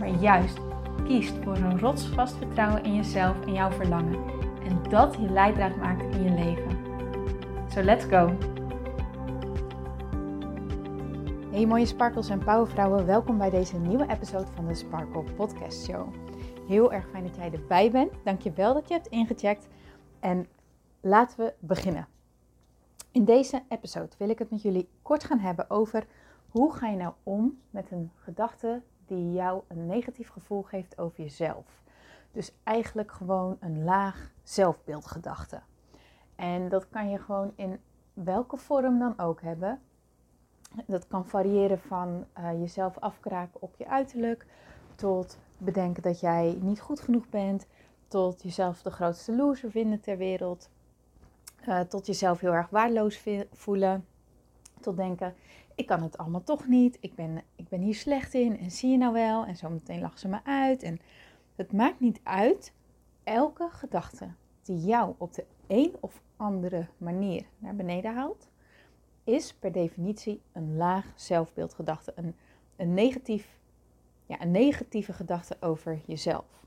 maar juist kiest voor een rotsvast vertrouwen in jezelf en jouw verlangen. En dat je leidraad maakt in je leven. So let's go! Hey mooie sparkles en powervrouwen, welkom bij deze nieuwe episode van de Sparkle Podcast Show. Heel erg fijn dat jij erbij bent. Dankjewel dat je hebt ingecheckt. En laten we beginnen. In deze episode wil ik het met jullie kort gaan hebben over hoe ga je nou om met een gedachte die jou een negatief gevoel geeft over jezelf. Dus eigenlijk gewoon een laag zelfbeeldgedachte. En dat kan je gewoon in welke vorm dan ook hebben. Dat kan variëren van uh, jezelf afkraken op je uiterlijk, tot bedenken dat jij niet goed genoeg bent, tot jezelf de grootste loser vinden ter wereld, uh, tot jezelf heel erg waardeloos voelen, tot denken ik kan het allemaal toch niet. Ik ben, ik ben hier slecht in. En zie je nou wel? En zometeen lachen ze me uit. En het maakt niet uit. Elke gedachte die jou op de een of andere manier naar beneden haalt, is per definitie een laag zelfbeeldgedachte. Een, een, negatief, ja, een negatieve gedachte over jezelf.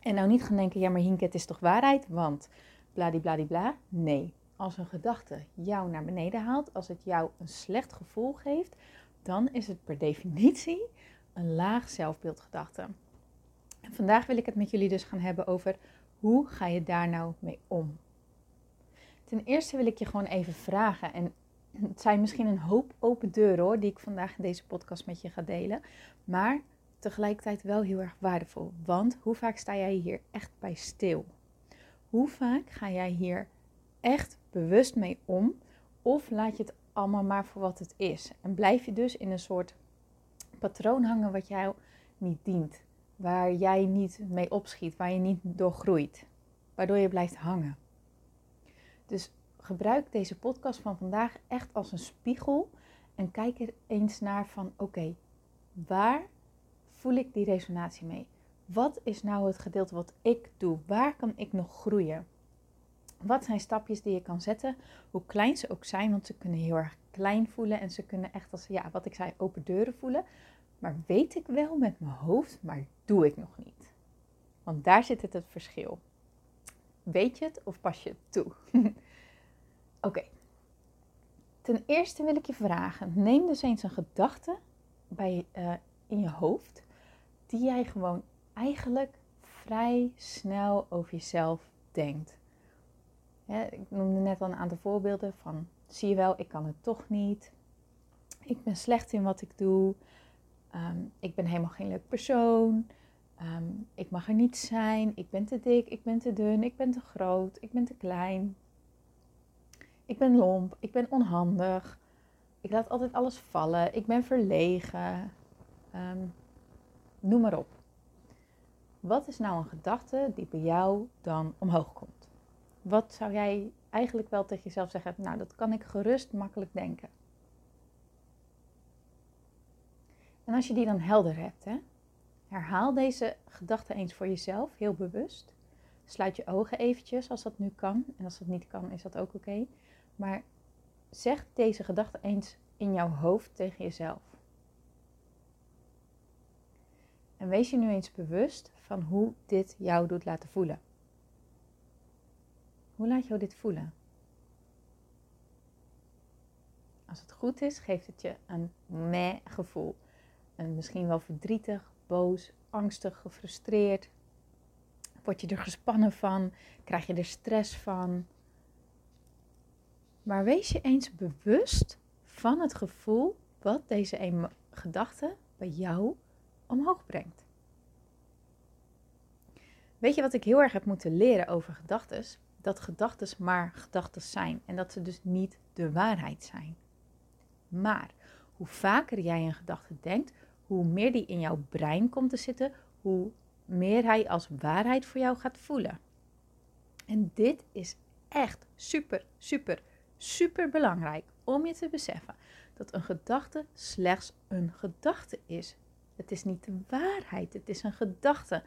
En nou niet gaan denken, ja maar Hinket is toch waarheid, want bladibladibla. Nee, als een gedachte jou naar beneden haalt, als het jou een slecht gevoel geeft, dan is het per definitie een laag zelfbeeldgedachte. En vandaag wil ik het met jullie dus gaan hebben over hoe ga je daar nou mee om. Ten eerste wil ik je gewoon even vragen, en het zijn misschien een hoop open deuren hoor, die ik vandaag in deze podcast met je ga delen, maar tegelijkertijd wel heel erg waardevol. Want hoe vaak sta jij hier echt bij stil? Hoe vaak ga jij hier echt bewust mee om? Of laat je het allemaal maar voor wat het is? En blijf je dus in een soort patroon hangen wat jou niet dient. Waar jij niet mee opschiet, waar je niet door groeit. Waardoor je blijft hangen. Dus gebruik deze podcast van vandaag echt als een spiegel. En kijk er eens naar van oké, waar voel ik die resonatie mee? Wat is nou het gedeelte wat ik doe? Waar kan ik nog groeien? Wat zijn stapjes die je kan zetten, hoe klein ze ook zijn, want ze kunnen heel erg klein voelen en ze kunnen echt als, ja, wat ik zei, open deuren voelen. Maar weet ik wel met mijn hoofd, maar doe ik nog niet. Want daar zit het het verschil. Weet je het of pas je het toe? Oké. Ten eerste wil ik je vragen, neem dus eens een gedachte bij, uh, in je hoofd die jij gewoon eigenlijk vrij snel over jezelf denkt ik noemde net al een aantal voorbeelden van, zie je wel, ik kan het toch niet. Ik ben slecht in wat ik doe. Ehm, ik ben helemaal geen leuk persoon. Ehm, ik mag er niet zijn. Ik ben te dik, ik ben te dun, ik ben te groot, ik ben te klein. Ik ben lomp, ik ben onhandig. Ik laat altijd alles vallen. Ik ben verlegen. Ehm, noem maar op. Wat is nou een gedachte die bij jou dan omhoog komt? Wat zou jij eigenlijk wel tegen jezelf zeggen? Nou, dat kan ik gerust makkelijk denken. En als je die dan helder hebt, hè, herhaal deze gedachte eens voor jezelf, heel bewust. Sluit je ogen eventjes als dat nu kan. En als dat niet kan, is dat ook oké. Maar zeg deze gedachte eens in jouw hoofd tegen jezelf. En wees je nu eens bewust van hoe dit jou doet laten voelen. Hoe laat jou dit voelen? Als het goed is, geeft het je een meh gevoel. Misschien wel verdrietig, boos, angstig, gefrustreerd. Word je er gespannen van? Krijg je er stress van? Maar wees je eens bewust van het gevoel wat deze gedachte bij jou omhoog brengt. Weet je wat ik heel erg heb moeten leren over gedachten? Dat gedachten maar gedachten zijn en dat ze dus niet de waarheid zijn. Maar hoe vaker jij een gedachte denkt, hoe meer die in jouw brein komt te zitten, hoe meer hij als waarheid voor jou gaat voelen. En dit is echt super, super, super belangrijk om je te beseffen dat een gedachte slechts een gedachte is. Het is niet de waarheid, het is een gedachte.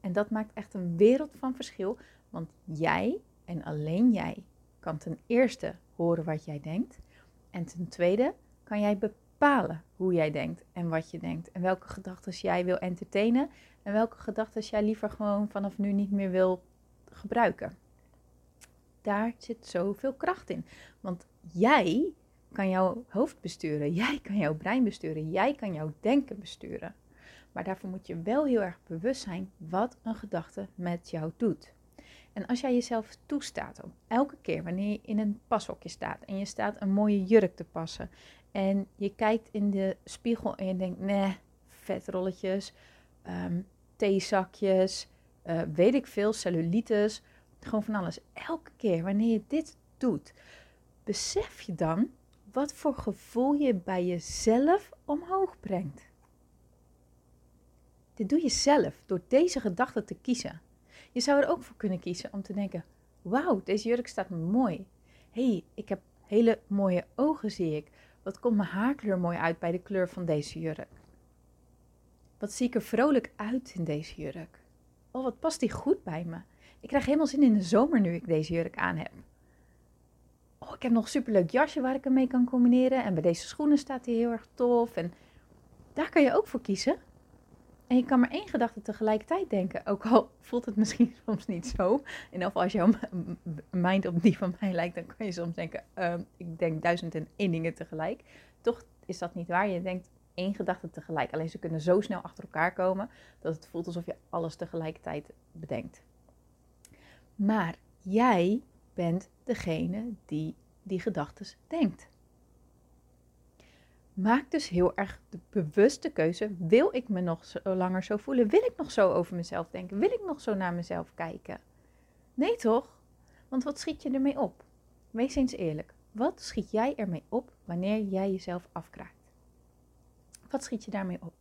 En dat maakt echt een wereld van verschil, want jij en alleen jij kan ten eerste horen wat jij denkt. En ten tweede kan jij bepalen hoe jij denkt en wat je denkt. En welke gedachten jij wil entertainen en welke gedachten jij liever gewoon vanaf nu niet meer wil gebruiken. Daar zit zoveel kracht in. Want jij kan jouw hoofd besturen, jij kan jouw brein besturen, jij kan jouw denken besturen. Maar daarvoor moet je wel heel erg bewust zijn wat een gedachte met jou doet. En als jij jezelf toestaat om elke keer wanneer je in een pashokje staat en je staat een mooie jurk te passen en je kijkt in de spiegel en je denkt, nee, vetrolletjes, um, theezakjes, uh, weet ik veel, cellulitis, gewoon van alles. Elke keer wanneer je dit doet, besef je dan wat voor gevoel je bij jezelf omhoog brengt. Dit doe je zelf door deze gedachte te kiezen. Je zou er ook voor kunnen kiezen om te denken: wauw, deze jurk staat me mooi. hey, ik heb hele mooie ogen, zie ik. Wat komt mijn haarkleur mooi uit bij de kleur van deze jurk? Wat zie ik er vrolijk uit in deze jurk? Oh, wat past die goed bij me? Ik krijg helemaal zin in de zomer nu ik deze jurk aan heb. Oh, ik heb nog een superleuk jasje waar ik hem mee kan combineren. En bij deze schoenen staat hij heel erg tof. En daar kan je ook voor kiezen. En je kan maar één gedachte tegelijkertijd denken. Ook al voelt het misschien soms niet zo. In geval als jouw mind op die van mij lijkt, dan kan je soms denken, ehm, ik denk duizend en één dingen tegelijk. Toch is dat niet waar. Je denkt één gedachte tegelijk. Alleen ze kunnen zo snel achter elkaar komen dat het voelt alsof je alles tegelijkertijd bedenkt. Maar jij bent degene die die gedachten denkt. Maak dus heel erg de bewuste keuze. Wil ik me nog zo langer zo voelen? Wil ik nog zo over mezelf denken? Wil ik nog zo naar mezelf kijken? Nee toch? Want wat schiet je ermee op? Wees eens eerlijk. Wat schiet jij ermee op wanneer jij jezelf afkraakt? Wat schiet je daarmee op?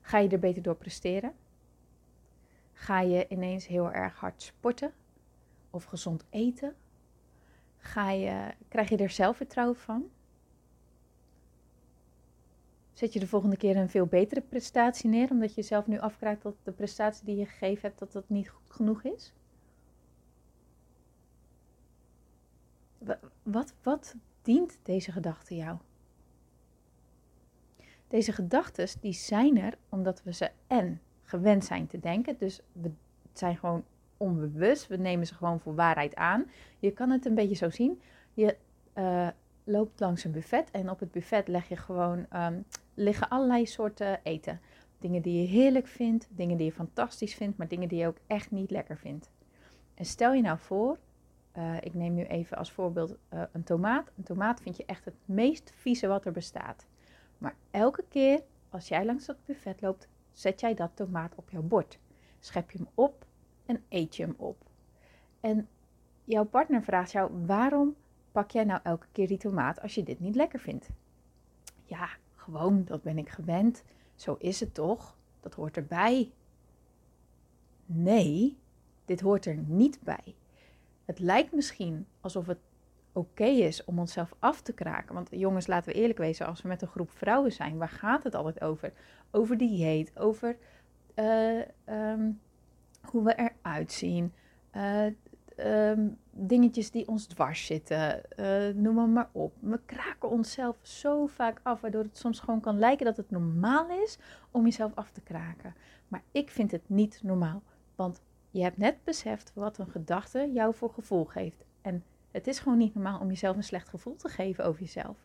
Ga je er beter door presteren? Ga je ineens heel erg hard sporten? Of gezond eten? Ga je, krijg je er zelfvertrouwen van? Zet je de volgende keer een veel betere prestatie neer, omdat je zelf nu afkraakt dat de prestatie die je gegeven hebt, dat dat niet goed genoeg is? Wat, wat dient deze gedachte jou? Deze gedachten die zijn er omdat we ze en gewend zijn te denken. Dus we zijn gewoon onbewust. We nemen ze gewoon voor waarheid aan. Je kan het een beetje zo zien. Je uh, loopt langs een buffet en op het buffet leg je gewoon um, liggen allerlei soorten eten. Dingen die je heerlijk vindt, dingen die je fantastisch vindt, maar dingen die je ook echt niet lekker vindt. En stel je nou voor, uh, ik neem nu even als voorbeeld uh, een tomaat. Een tomaat vind je echt het meest vieze wat er bestaat. Maar elke keer als jij langs dat buffet loopt, zet jij dat tomaat op jouw bord. Schep je hem op en eet je hem op. En jouw partner vraagt jou: waarom pak jij nou elke keer die tomaat als je dit niet lekker vindt? Ja, gewoon, dat ben ik gewend. Zo is het toch? Dat hoort erbij. Nee, dit hoort er niet bij. Het lijkt misschien alsof het oké is om onszelf af te kraken. Want jongens, laten we eerlijk wezen, als we met een groep vrouwen zijn, waar gaat het altijd over? Over dieet, over uh, um, hoe we eruit zien, uh, um, dingetjes die ons dwars zitten, uh, noem maar, maar op. We kraken onszelf zo vaak af, waardoor het soms gewoon kan lijken dat het normaal is om jezelf af te kraken. Maar ik vind het niet normaal, want je hebt net beseft wat een gedachte jou voor gevoel geeft. En het is gewoon niet normaal om jezelf een slecht gevoel te geven over jezelf.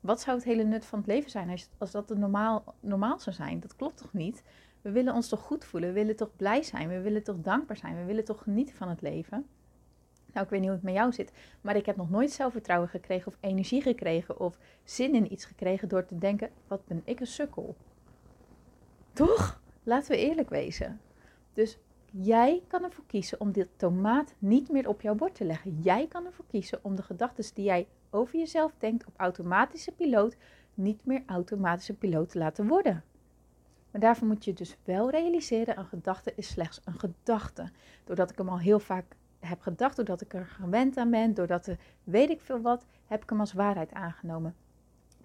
Wat zou het hele nut van het leven zijn als, als dat normaal, normaal zou zijn? Dat klopt toch niet? We willen ons toch goed voelen? We willen toch blij zijn? We willen toch dankbaar zijn? We willen toch genieten van het leven? Nou, ik weet niet hoe het met jou zit, maar ik heb nog nooit zelfvertrouwen gekregen of energie gekregen of zin in iets gekregen door te denken: wat ben ik een sukkel? Toch? Laten we eerlijk wezen. Dus jij kan ervoor kiezen om dit tomaat niet meer op jouw bord te leggen. Jij kan ervoor kiezen om de gedachten die jij over jezelf denkt op automatische piloot niet meer automatische piloot te laten worden. Maar daarvoor moet je dus wel realiseren, een gedachte is slechts een gedachte. Doordat ik hem al heel vaak heb gedacht, doordat ik er gewend aan ben, doordat er weet ik veel wat, heb ik hem als waarheid aangenomen.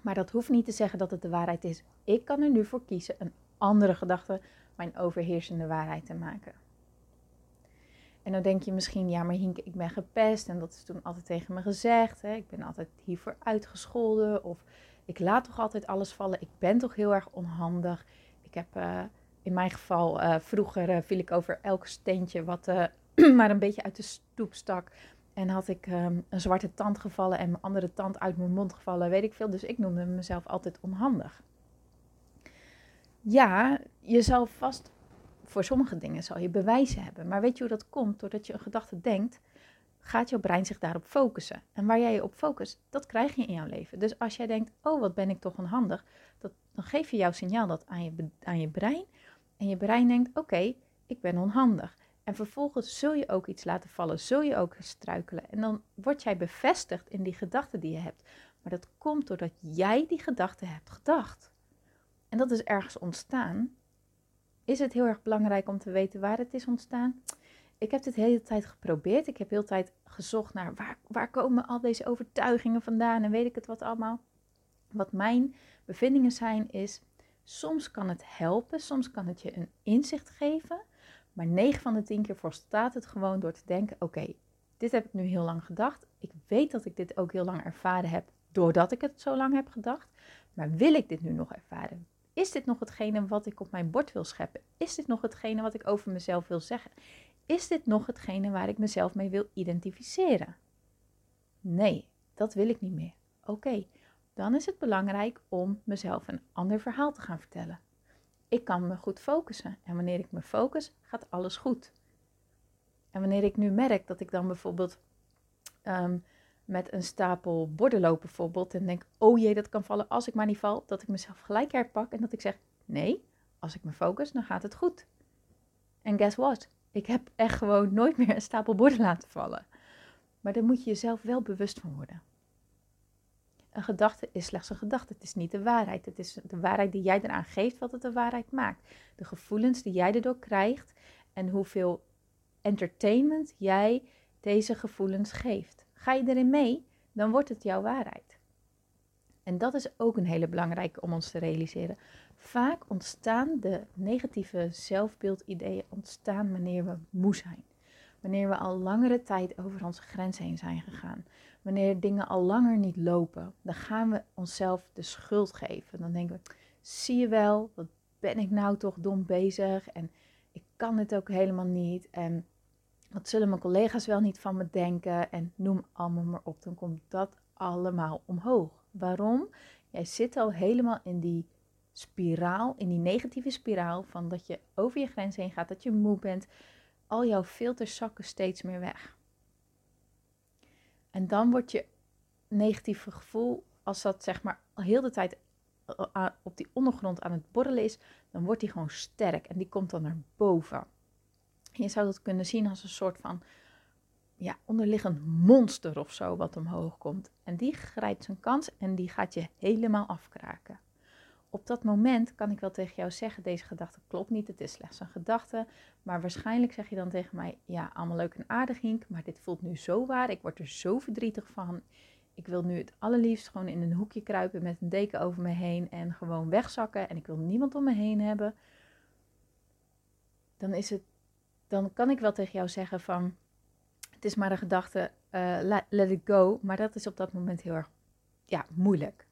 Maar dat hoeft niet te zeggen dat het de waarheid is. Ik kan er nu voor kiezen een andere gedachte mijn overheersende waarheid te maken. En dan denk je misschien, ja, maar Hinke, ik ben gepest en dat is toen altijd tegen me gezegd. Hè? Ik ben altijd hiervoor uitgescholden of ik laat toch altijd alles vallen. Ik ben toch heel erg onhandig. Ik heb uh, in mijn geval, uh, vroeger uh, viel ik over elk steentje wat maar een beetje uit de stoep stak. En had ik um, een zwarte tand gevallen en mijn andere tand uit mijn mond gevallen, weet ik veel. Dus ik noemde mezelf altijd onhandig. Ja, je zal vast voor sommige dingen zal je bewijzen hebben. Maar weet je hoe dat komt? Doordat je een gedachte denkt, gaat jouw brein zich daarop focussen. En waar jij je op focust, dat krijg je in jouw leven. Dus als jij denkt, oh wat ben ik toch onhandig, dat, dan geef je jouw signaal dat aan je, aan je brein. En je brein denkt, oké, ik ben onhandig. En vervolgens zul je ook iets laten vallen, zul je ook struikelen. En dan word jij bevestigd in die gedachten die je hebt. Maar dat komt doordat jij die gedachte hebt gedacht. En dat is ergens ontstaan. Is het heel erg belangrijk om te weten waar het is ontstaan? Ik heb dit de hele tijd geprobeerd. Ik heb de hele tijd gezocht naar waar, waar komen al deze overtuigingen vandaan en weet ik het wat allemaal. Wat mijn bevindingen zijn is, soms kan het helpen, soms kan het je een inzicht geven. Maar 9 van de 10 keer volstaat het gewoon door te denken: oké, dit heb ik nu heel lang gedacht. Ik weet dat ik dit ook heel lang ervaren heb doordat ik het zo lang heb gedacht. Maar wil ik dit nu nog ervaren? Is dit nog hetgene wat ik op mijn bord wil scheppen? Is dit nog hetgene wat ik over mezelf wil zeggen? Is dit nog hetgene waar ik mezelf mee wil identificeren? Nee, dat wil ik niet meer. Oké, dan is het belangrijk om mezelf een ander verhaal te gaan vertellen. Ik kan me goed focussen en wanneer ik me focus, gaat alles goed. En wanneer ik nu merk dat ik dan bijvoorbeeld ehm, met een stapel borden loop bijvoorbeeld en denk, oh jee, dat kan vallen als ik maar niet val, dat ik mezelf gelijk herpak en dat ik zeg, nee, als ik me focus, dan gaat het goed. En guess what? Ik heb echt gewoon nooit meer een stapel borden laten vallen. Maar daar moet je jezelf wel bewust van worden. Een gedachte is slechts een gedachte. Het is niet de waarheid. Het is de waarheid die jij eraan geeft wat het de waarheid maakt. De gevoelens die jij erdoor krijgt en hoeveel entertainment jij deze gevoelens geeft. Ga je erin mee, dan wordt het jouw waarheid. En dat is ook een hele belangrijke om ons te realiseren. Vaak ontstaan de negatieve zelfbeeldideeën ontstaan wanneer we moe zijn. Wanneer we al langere tijd over onze grens heen zijn gegaan. Wanneer dingen al langer niet lopen. Dan gaan we onszelf de schuld geven. Dan denken we, zie je wel, wat ben ik nou toch dom bezig. En ik kan dit ook helemaal niet. En wat zullen mijn collega's wel niet van me denken? En noem allemaal maar op. Dan komt dat allemaal omhoog. Waarom? Jij zit al helemaal in die spiraal, in die negatieve spiraal van dat je over je grens heen gaat, dat je moe bent. Al jouw filters zakken steeds meer weg. En dan wordt je negatieve gevoel, als dat zeg maar heel de tijd eh, op die ondergrond aan het borrelen is, dan wordt die gewoon sterk en die komt dan naar boven. Je zou dat kunnen zien als een soort van ja, onderliggend monster of zo wat omhoog komt. En die grijpt zijn kans en die gaat je helemaal afkraken. Op dat moment kan ik wel tegen jou zeggen, deze gedachte klopt niet, het is slechts een gedachte. Maar waarschijnlijk zeg je dan tegen mij, ja, allemaal leuk en aardig Hink, maar dit voelt nu zo waar, ik word er zo verdrietig van. Ik wil nu het allerliefst gewoon in een hoekje kruipen met een deken over me heen en gewoon wegzakken en ik wil niemand om me heen hebben. Dan is het, dan kan ik wel tegen jou zeggen van, het is maar een gedachte, uh, let it go. Maar dat is op dat moment heel erg ja, moeilijk.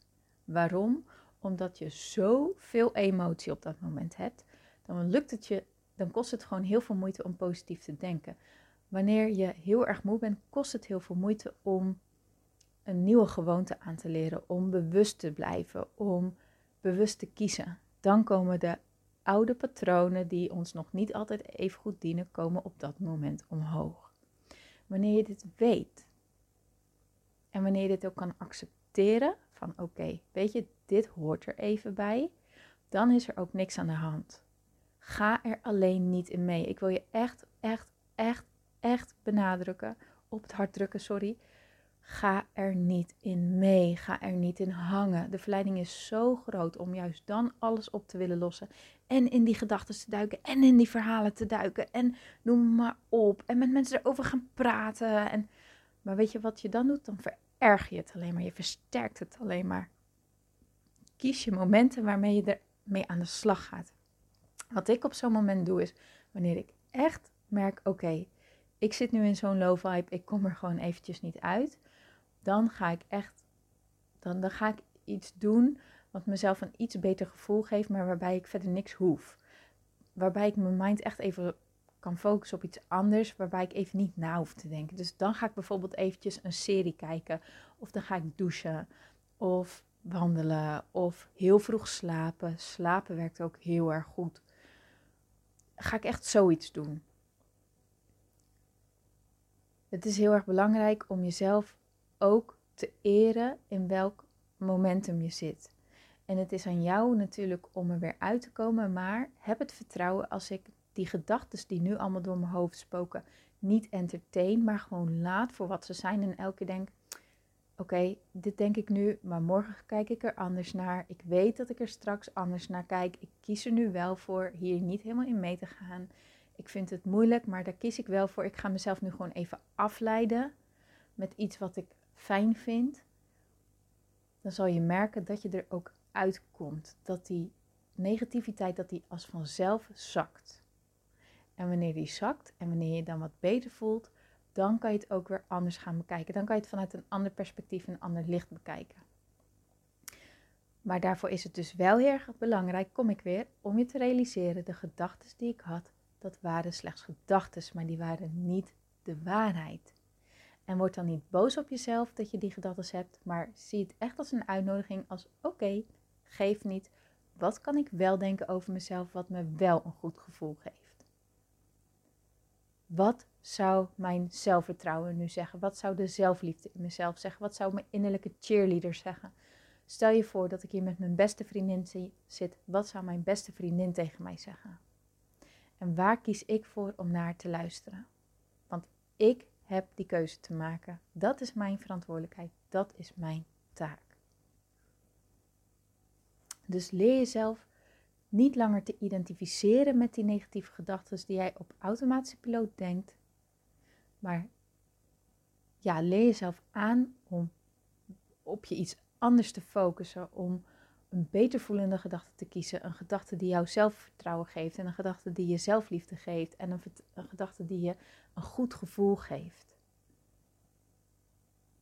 Waarom? Omdat je zoveel emotie op dat moment hebt. Dan lukt het je, dan kost het gewoon heel veel moeite om positief te denken. Wanneer je heel erg moe bent, kost het heel veel moeite om een nieuwe gewoonte aan te leren. Om bewust te blijven, om bewust te kiezen. Dan komen de oude patronen die ons nog niet altijd even goed dienen, komen op dat moment omhoog. Wanneer je dit weet en wanneer je dit ook kan accepteren oké, weet je, dit hoort er even bij, dan is er ook niks aan de hand. Ga er alleen niet in mee. Ik wil je echt, echt, echt, echt benadrukken, op het hart drukken, sorry. Ga er niet in mee. Ga er niet in hangen. De verleiding is zo groot om juist dan alles op te willen lossen en in die gedachten te duiken en in die verhalen te duiken en noem maar op. En met mensen erover gaan praten. En, maar weet je wat je dan doet? Dan vererg je het alleen maar. Je versterkt het alleen maar. Kies je momenten waarmee je ermee aan de slag gaat. Wat ik op zo'n moment doe is, wanneer ik echt merk, oké, ik zit nu in zo'n low vibe, ik kom er gewoon eventjes niet uit. Dan ga ik echt, dan, dan ga ik iets doen wat mezelf een iets beter gevoel geeft, maar waarbij ik verder niks hoef. Waarbij ik mijn mind echt even kan focussen op iets anders, waarbij ik even niet na hoef te denken. Dus dan ga ik bijvoorbeeld eventjes een serie kijken, of dan ga ik douchen, of wandelen, of heel vroeg slapen. Slapen werkt ook heel erg goed. Ga ik echt zoiets doen. Het is heel erg belangrijk om jezelf ook te eren in welk momentum je zit. En het is aan jou natuurlijk om er weer uit te komen, maar heb het vertrouwen als ik die gedachten die nu allemaal door mijn hoofd spoken, niet entertain, maar gewoon laat voor wat ze zijn en elke keer denk, oké, dit denk ik nu, maar morgen kijk ik er anders naar. Ik weet dat ik er straks anders naar kijk. Ik kies er nu wel voor hier niet helemaal in mee te gaan. Ik vind het moeilijk, maar daar kies ik wel voor. Ik ga mezelf nu gewoon even afleiden met iets wat ik fijn vind. Dan zal je merken dat je er ook uitkomt. Dat die negativiteit, dat die als vanzelf zakt. En wanneer die zakt en wanneer je dan wat beter voelt, dan kan je het ook weer anders gaan bekijken. Dan kan je het vanuit een ander perspectief, een ander licht bekijken. Maar daarvoor is het dus wel heel erg belangrijk, kom ik weer, om je te realiseren, de gedachten die ik had, dat waren slechts gedachten, maar die waren niet de waarheid. En word dan niet boos op jezelf dat je die gedachten hebt, maar zie het echt als een uitnodiging, als oké, geef niet. Wat kan ik wel denken over mezelf wat me wel een goed gevoel geeft? Wat zou mijn zelfvertrouwen nu zeggen? Wat zou de zelfliefde in mezelf zeggen? Wat zou mijn innerlijke cheerleader zeggen? Stel je voor dat ik hier met mijn beste vriendin zit. Wat zou mijn beste vriendin tegen mij zeggen? En waar kies ik voor om naar te luisteren? Want ik heb die keuze te maken. Dat is mijn verantwoordelijkheid. Dat is mijn taak. Dus leer jezelf niet langer te identificeren met die negatieve gedachten die jij op automatische piloot denkt. Maar ja, leer jezelf aan om op je iets anders te focussen, om een beter voelende gedachte te kiezen. Een gedachte die jou zelfvertrouwen geeft en een gedachte die je zelfliefde geeft en een, een gedachte die je een goed gevoel geeft.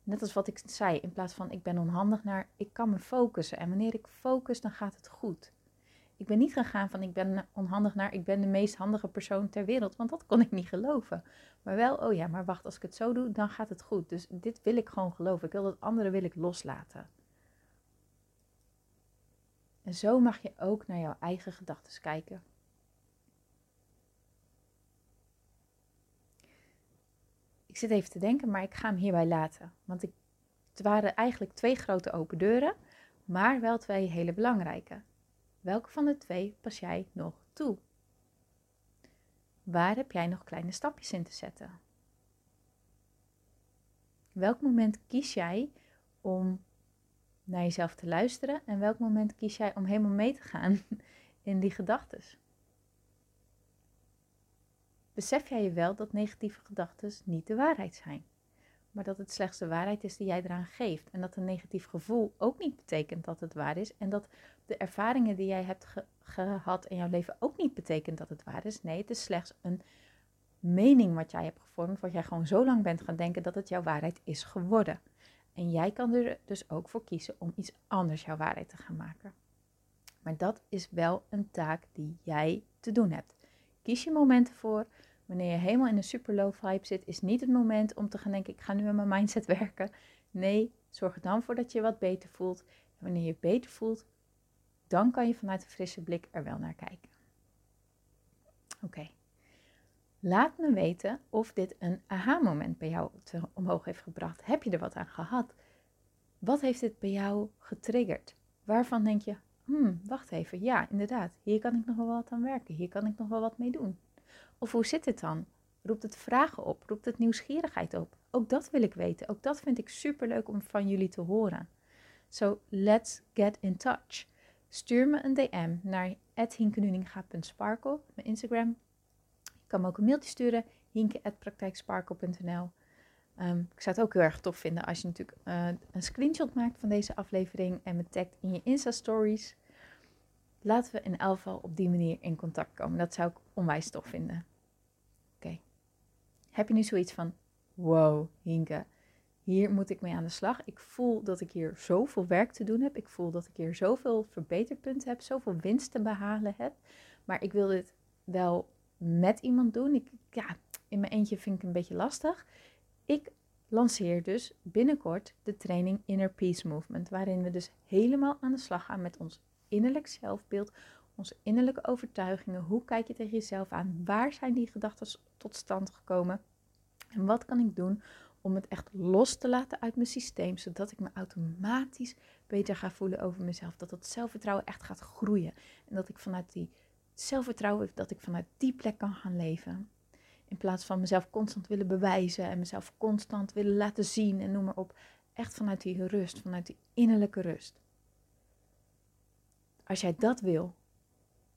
Net als wat ik zei, in plaats van ik ben onhandig naar ik kan me focussen. En wanneer ik focus, dan gaat het goed. Ik ben niet gegaan van ik ben onhandig naar ik ben de meest handige persoon ter wereld, want dat kon ik niet geloven. Maar wel, oh ja, maar wacht, als ik het zo doe, dan gaat het goed. Dus dit wil ik gewoon geloven. Ik wil dat andere wil ik loslaten. En zo mag je ook naar jouw eigen gedachten kijken. Ik zit even te denken, maar ik ga hem hierbij laten. Want het waren eigenlijk twee grote open deuren, maar wel twee hele belangrijke. Welke van de twee pas jij nog toe? Waar heb jij nog kleine stapjes in te zetten? Welk moment kies jij om naar jezelf te luisteren en welk moment kies jij om helemaal mee te gaan in die gedachten? besef jij je wel dat negatieve gedachten niet de waarheid zijn. Maar dat het slechts de waarheid is die jij eraan geeft. En dat een negatief gevoel ook niet betekent dat het waar is. En dat de ervaringen die jij hebt gehad in jouw leven ook niet betekent dat het waar is. Nee, het is slechts een mening wat jij hebt gevormd. Wat jij gewoon zo lang bent gaan denken dat het jouw waarheid is geworden. En jij kan er dus ook voor kiezen om iets anders jouw waarheid te gaan maken. Maar dat is wel een taak die jij te doen hebt. Kies je momenten voor wanneer je helemaal in een super low vibe zit, is niet het moment om te gaan denken: ik ga nu aan mijn mindset werken. Nee, zorg er dan voor dat je wat beter voelt. En wanneer je beter voelt, dan kan je vanuit een frisse blik er wel naar kijken. Oké. Laat me weten of dit een aha-moment bij jou omhoog heeft gebracht. Heb je er wat aan gehad? Wat heeft dit bij jou getriggerd? Waarvan denk je, hmm, wacht even, ja, inderdaad, hier kan ik nog wel wat aan werken, hier kan ik nog wel wat mee doen. Of hoe zit het dan? Roept het vragen op? Roept het nieuwsgierigheid op? Ook dat wil ik weten. Ook dat vind ik super leuk om van jullie te horen. So let's get in touch. Stuur me een DM naar hinkenuninga.sparkle, mijn Instagram. Je kan me ook een mailtje sturen, hinke.praktijksparkle.nl. Um, ik zou het ook heel erg tof vinden als je natuurlijk uh, een screenshot maakt van deze aflevering en me tagt in je Insta-stories. Laten we in elk geval op die manier in contact komen. Dat zou ik onwijs tof vinden. Heb je nu zoiets van, wow, Hinke, hier moet ik mee aan de slag. Ik voel dat ik hier zoveel werk te doen heb. Ik voel dat ik hier zoveel verbeterpunten heb, zoveel winst te behalen heb. Maar ik wil dit wel met iemand doen. Ik, ja, in mijn eentje vind ik een beetje lastig. Ik lanceer dus binnenkort de training Inner Peace Movement, waarin we dus helemaal aan de slag gaan met ons innerlijk zelfbeeld, onze innerlijke overtuigingen. Hoe kijk je tegen jezelf aan? Waar zijn die gedachten tot stand gekomen? En wat kan ik doen om het echt los te laten uit mijn systeem, zodat ik me automatisch beter ga voelen over mezelf. Dat dat zelfvertrouwen echt gaat groeien. En dat ik vanuit die zelfvertrouwen, dat ik vanuit die plek kan gaan leven. In plaats van mezelf constant willen bewijzen en mezelf constant willen laten zien en noem maar op. Echt vanuit die rust, vanuit die innerlijke rust. Als jij dat wil,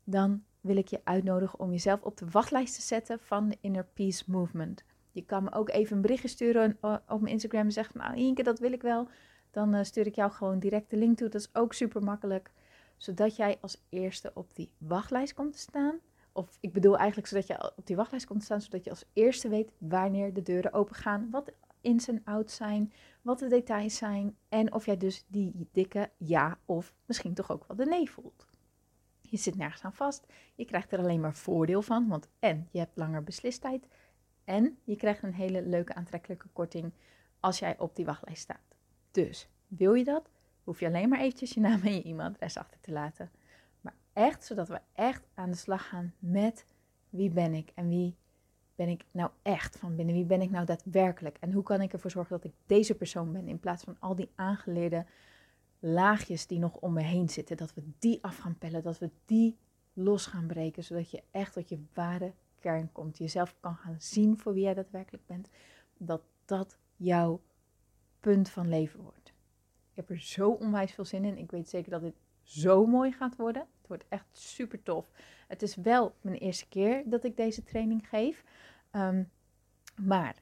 dan wil ik je uitnodigen om jezelf op de wachtlijst te zetten van de Inner Peace Movement. Je kan me ook even een berichtje sturen op mijn Instagram en zeggen, nou Inke, dat wil ik wel. Dan uh, stuur ik jou gewoon direct de link toe. Dat is ook super makkelijk. Zodat jij als eerste op die wachtlijst komt te staan. Of ik bedoel eigenlijk zodat je op die wachtlijst komt te staan, zodat je als eerste weet wanneer de deuren open gaan. Wat ins en outs zijn, wat de details zijn. En of jij dus die dikke ja of misschien toch ook wel de nee voelt. Je zit nergens aan vast. Je krijgt er alleen maar voordeel van. Want en je hebt langer beslistijd. En je krijgt een hele leuke aantrekkelijke korting als jij op die wachtlijst staat. Dus wil je dat, hoef je alleen maar eventjes je naam en je e-mailadres achter te laten. Maar echt, zodat we echt aan de slag gaan met wie ben ik en wie ben ik nou echt van binnen? Wie ben ik nou daadwerkelijk? En hoe kan ik ervoor zorgen dat ik deze persoon ben in plaats van al die aangeleerde laagjes die nog om me heen zitten, dat we die af gaan pellen, dat we die los gaan breken, zodat je echt tot je ware kern komt, jezelf kan gaan zien voor wie jij daadwerkelijk bent, dat dat jouw punt van leven wordt. Ik heb er zo onwijs veel zin in. Ik weet zeker dat dit zo mooi gaat worden. Het wordt echt super tof. Het is wel mijn eerste keer dat ik deze training geef. Um, maar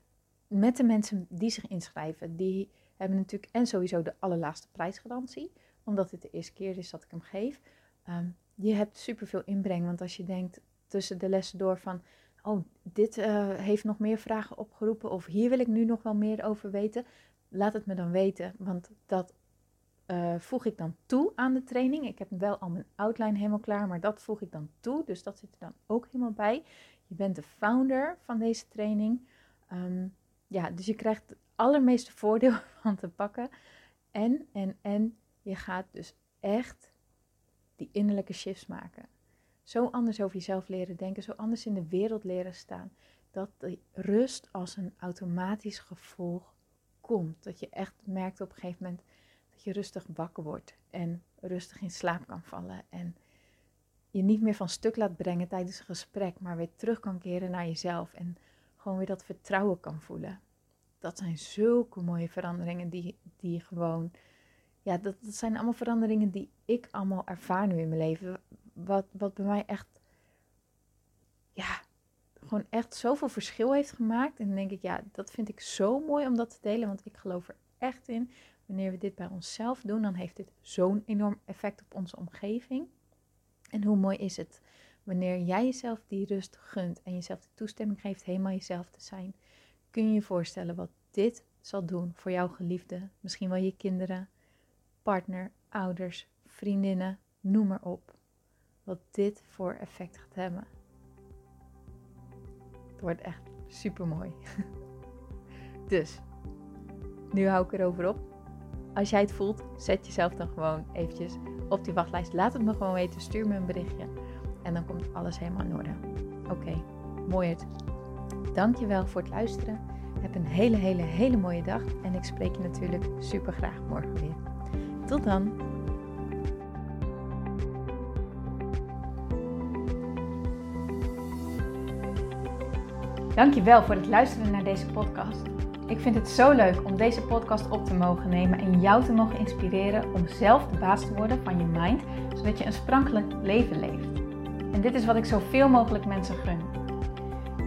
met de mensen die zich inschrijven, die hebben natuurlijk en sowieso de allerlaatste prijsgarantie. Omdat het de eerste keer is dat ik hem geef. Um, je hebt superveel inbreng. Want als je denkt tussen de lessen door van... Oh, dit uh, heeft nog meer vragen opgeroepen. Of hier wil ik nu nog wel meer over weten. Laat het me dan weten. Want dat uh, voeg ik dan toe aan de training. Ik heb wel al mijn outline helemaal klaar, maar dat voeg ik dan toe. Dus dat zit er dan ook helemaal bij. Je bent de founder van deze training. Um, ja, dus je krijgt allermeeste voordeel van te pakken. En, en, en je gaat dus echt die innerlijke shifts maken. Zo anders over jezelf leren denken, zo anders in de wereld leren staan. Dat die rust als een automatisch gevolg komt. Dat je echt merkt op een gegeven moment dat je rustig wakker wordt en rustig in slaap kan vallen. En je niet meer van stuk laat brengen tijdens een gesprek, maar weer terug kan keren naar jezelf. En gewoon weer dat vertrouwen kan voelen. Dat zijn zulke mooie veranderingen die, die gewoon. Ja, dat, dat zijn allemaal veranderingen die ik allemaal ervaar nu in mijn leven. Wat, wat bij mij echt. Ja, gewoon echt zoveel verschil heeft gemaakt. En dan denk ik, ja, dat vind ik zo mooi om dat te delen. Want ik geloof er echt in. Wanneer we dit bij onszelf doen, dan heeft dit zo'n enorm effect op onze omgeving. En hoe mooi is het wanneer jij jezelf die rust gunt en jezelf de toestemming geeft helemaal jezelf te zijn, kun je je voorstellen wat dit zal doen voor jouw geliefde, misschien wel je kinderen, partner, ouders, vriendinnen, noem maar op. Wat dit voor effect gaat hebben. Het wordt echt super mooi. dus, nu hou ik erover op. Als jij het voelt, zet jezelf dan gewoon eventjes op die wachtlijst. Laat het me gewoon weten. Stuur me een berichtje. En dan komt alles helemaal in orde. Oké, mooi het. Dankjewel voor het luisteren. Heb een hele, hele, hele mooie dag. En ik spreek je natuurlijk super graag morgen weer. Tot dan. Dankjewel voor het luisteren naar deze podcast. Ik vind het zo leuk om deze podcast op te mogen nemen en jou te mogen inspireren om zelf de baas te worden van je mind, zodat je een sprankelijk leven leeft. En dit is wat ik zoveel mogelijk mensen gun.